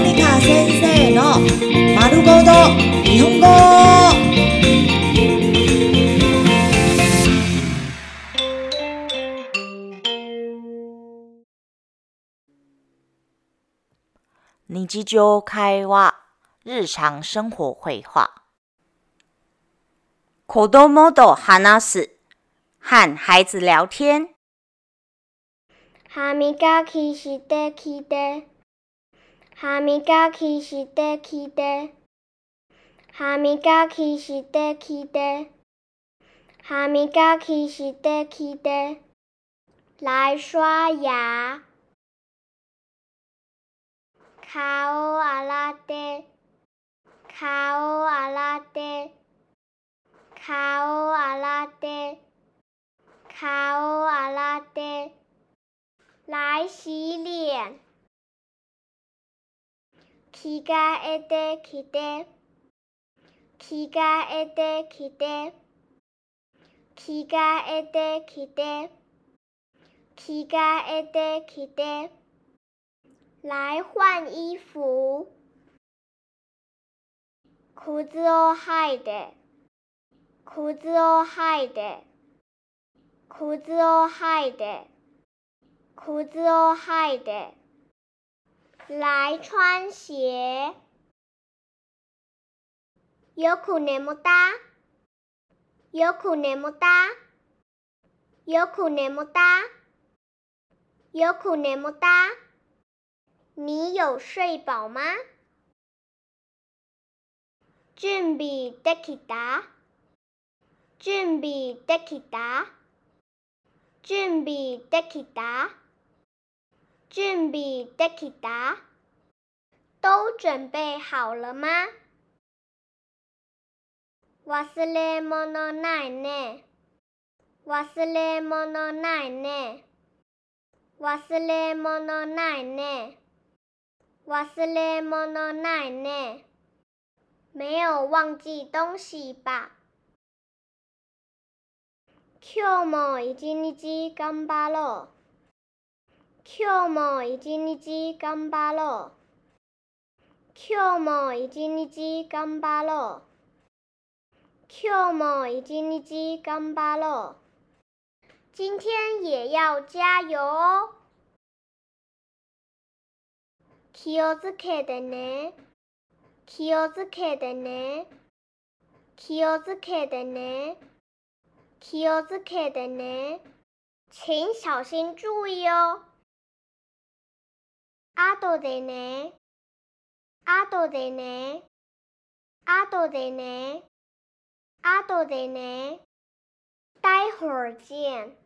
ニカ先生のるごと日本語日常会話日常生活会話子供と話す和孩子聊天歯磨きしてきて。哈密瓜起是得起的，哈密瓜起是得起的，哈密瓜起是得起得。来刷牙，卡儿阿拉的，卡儿阿拉的，卡儿阿拉的，卡儿阿拉得。来洗脸。着替えてきて着替えてきて着替えてきて着替えてきて来换衣服靴を履いて靴を履いて靴を履いて靴を履いて来穿鞋。有苦那么大，有苦那么大，有苦那么大，有苦那么大。你有睡饱吗？俊比得气达，俊比得气达，俊比得气达。俊比达奇达，都准备好了吗？忘れ物么呢奈奈，我失嘞么呢奈奈，我失嘞么呢奈奈，我失嘞么呢奈奈，没有忘记东西吧？今日已经日頑張ろ了。今日も一日頑張ろう。今日も一日頑張ろう。今日も一日頑張ろう。今天也要加油哦。気をつけてね。気をつけてね。気をつけてね。気をつけてね。请小心注意哦。待会儿见。